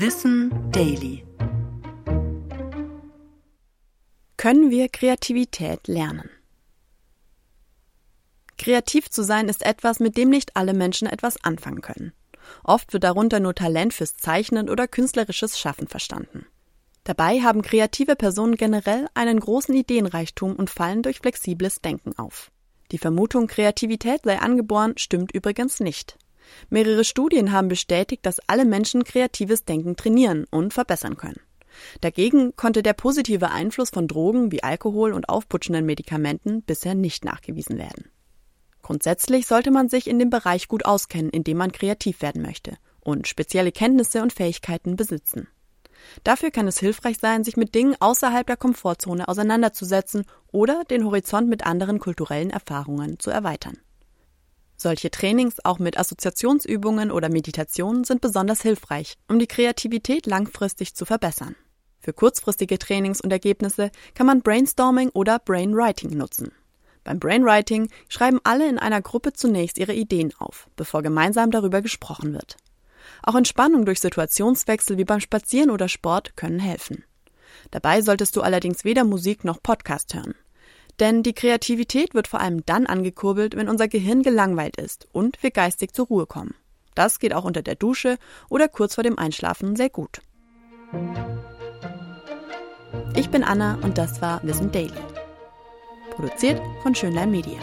Wissen Daily. Können wir Kreativität lernen? Kreativ zu sein ist etwas, mit dem nicht alle Menschen etwas anfangen können. Oft wird darunter nur Talent fürs Zeichnen oder künstlerisches Schaffen verstanden. Dabei haben kreative Personen generell einen großen Ideenreichtum und fallen durch flexibles Denken auf. Die Vermutung, Kreativität sei angeboren, stimmt übrigens nicht. Mehrere Studien haben bestätigt, dass alle Menschen kreatives Denken trainieren und verbessern können. Dagegen konnte der positive Einfluss von Drogen wie Alkohol und aufputschenden Medikamenten bisher nicht nachgewiesen werden. Grundsätzlich sollte man sich in dem Bereich gut auskennen, in dem man kreativ werden möchte und spezielle Kenntnisse und Fähigkeiten besitzen. Dafür kann es hilfreich sein, sich mit Dingen außerhalb der Komfortzone auseinanderzusetzen oder den Horizont mit anderen kulturellen Erfahrungen zu erweitern. Solche Trainings auch mit Assoziationsübungen oder Meditationen sind besonders hilfreich, um die Kreativität langfristig zu verbessern. Für kurzfristige Trainings und Ergebnisse kann man Brainstorming oder Brainwriting nutzen. Beim Brainwriting schreiben alle in einer Gruppe zunächst ihre Ideen auf, bevor gemeinsam darüber gesprochen wird. Auch Entspannung durch Situationswechsel wie beim Spazieren oder Sport können helfen. Dabei solltest du allerdings weder Musik noch Podcast hören. Denn die Kreativität wird vor allem dann angekurbelt, wenn unser Gehirn gelangweilt ist und wir geistig zur Ruhe kommen. Das geht auch unter der Dusche oder kurz vor dem Einschlafen sehr gut. Ich bin Anna und das war Wissen Daily. Produziert von Schönlein Media.